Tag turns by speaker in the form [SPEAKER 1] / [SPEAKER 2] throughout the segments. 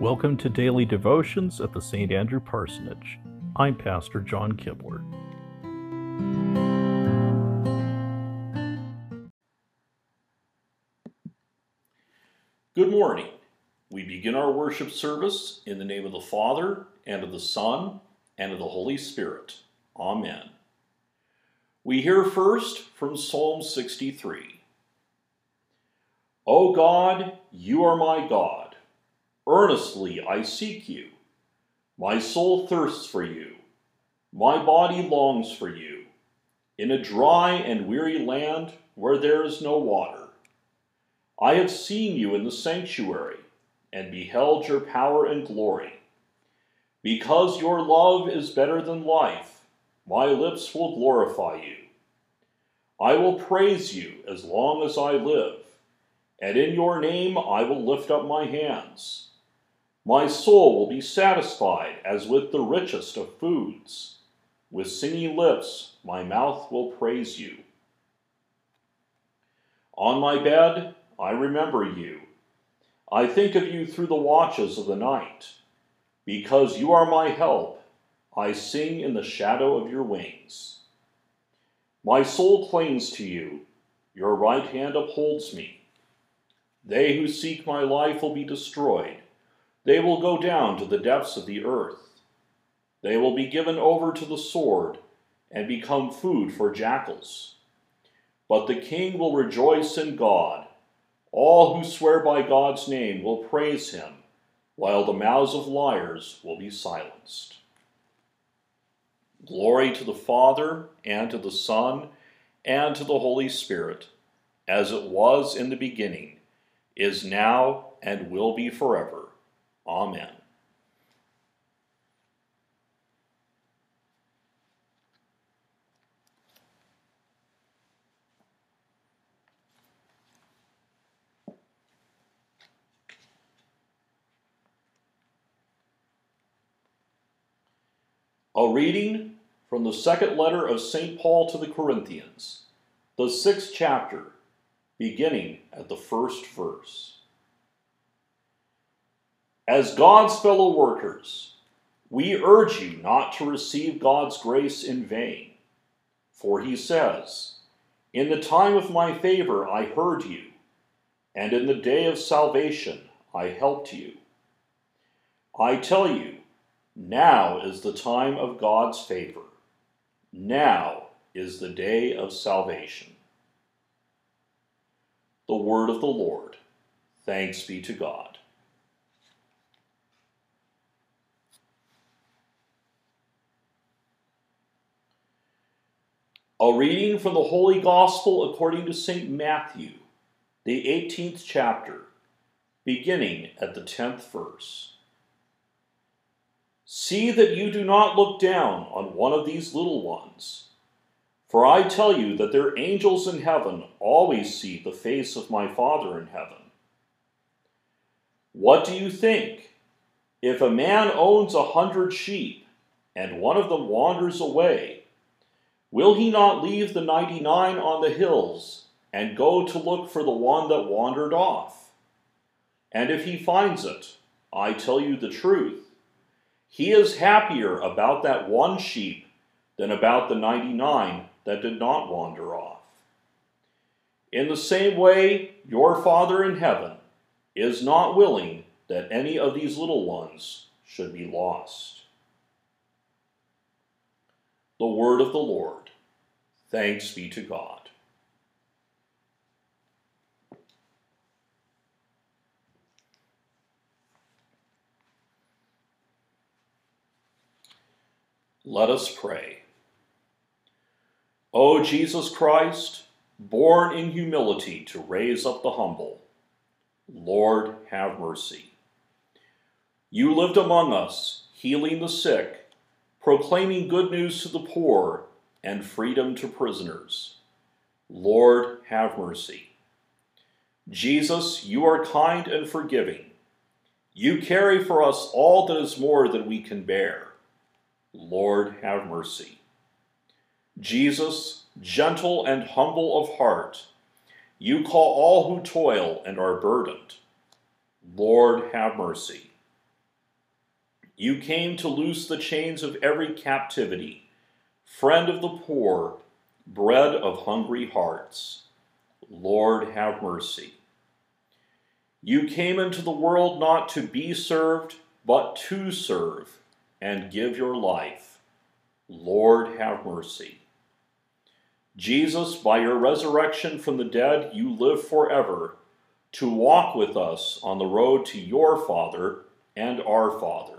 [SPEAKER 1] Welcome to Daily Devotions at the St. Andrew Parsonage. I'm Pastor John Kibler.
[SPEAKER 2] Good morning. We begin our worship service in the name of the Father, and of the Son, and of the Holy Spirit. Amen. We hear first from Psalm 63. O God, you are my God. Earnestly I seek you. My soul thirsts for you. My body longs for you. In a dry and weary land where there is no water. I have seen you in the sanctuary and beheld your power and glory. Because your love is better than life, my lips will glorify you. I will praise you as long as I live, and in your name I will lift up my hands. My soul will be satisfied as with the richest of foods. With singing lips, my mouth will praise you. On my bed, I remember you. I think of you through the watches of the night. Because you are my help, I sing in the shadow of your wings. My soul clings to you. Your right hand upholds me. They who seek my life will be destroyed. They will go down to the depths of the earth. They will be given over to the sword and become food for jackals. But the king will rejoice in God. All who swear by God's name will praise him, while the mouths of liars will be silenced. Glory to the Father, and to the Son, and to the Holy Spirit, as it was in the beginning, is now, and will be forever. Amen. A reading from the second letter of St. Paul to the Corinthians, the sixth chapter, beginning at the first verse. As God's fellow workers, we urge you not to receive God's grace in vain. For he says, In the time of my favor I heard you, and in the day of salvation I helped you. I tell you, now is the time of God's favor. Now is the day of salvation. The word of the Lord. Thanks be to God. A reading from the Holy Gospel according to St. Matthew, the 18th chapter, beginning at the 10th verse. See that you do not look down on one of these little ones, for I tell you that their angels in heaven always see the face of my Father in heaven. What do you think? If a man owns a hundred sheep, and one of them wanders away, Will he not leave the ninety nine on the hills and go to look for the one that wandered off? And if he finds it, I tell you the truth, he is happier about that one sheep than about the ninety nine that did not wander off. In the same way, your Father in heaven is not willing that any of these little ones should be lost. The word of the Lord. Thanks be to God. Let us pray. O Jesus Christ, born in humility to raise up the humble, Lord, have mercy. You lived among us, healing the sick proclaiming good news to the poor and freedom to prisoners. Lord, have mercy. Jesus, you are kind and forgiving. You carry for us all that is more than we can bear. Lord, have mercy. Jesus, gentle and humble of heart, you call all who toil and are burdened. Lord, have mercy. You came to loose the chains of every captivity, friend of the poor, bread of hungry hearts. Lord, have mercy. You came into the world not to be served, but to serve and give your life. Lord, have mercy. Jesus, by your resurrection from the dead, you live forever to walk with us on the road to your Father and our Father.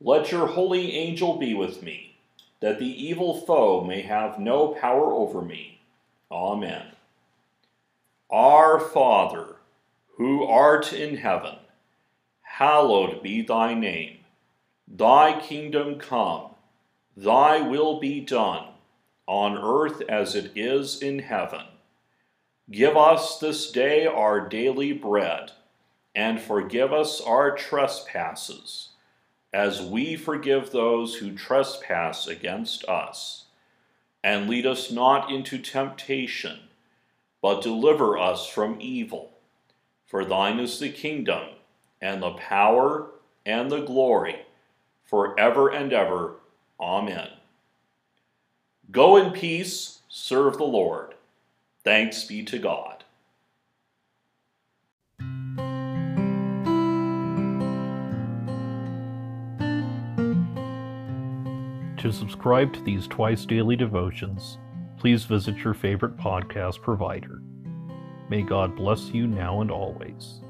[SPEAKER 2] Let your holy angel be with me, that the evil foe may have no power over me. Amen. Our Father, who art in heaven, hallowed be thy name. Thy kingdom come, thy will be done, on earth as it is in heaven. Give us this day our daily bread, and forgive us our trespasses as we forgive those who trespass against us. And lead us not into temptation, but deliver us from evil. For thine is the kingdom, and the power, and the glory, for ever and ever. Amen. Go in peace, serve the Lord. Thanks be to God.
[SPEAKER 1] To subscribe to these twice daily devotions, please visit your favorite podcast provider. May God bless you now and always.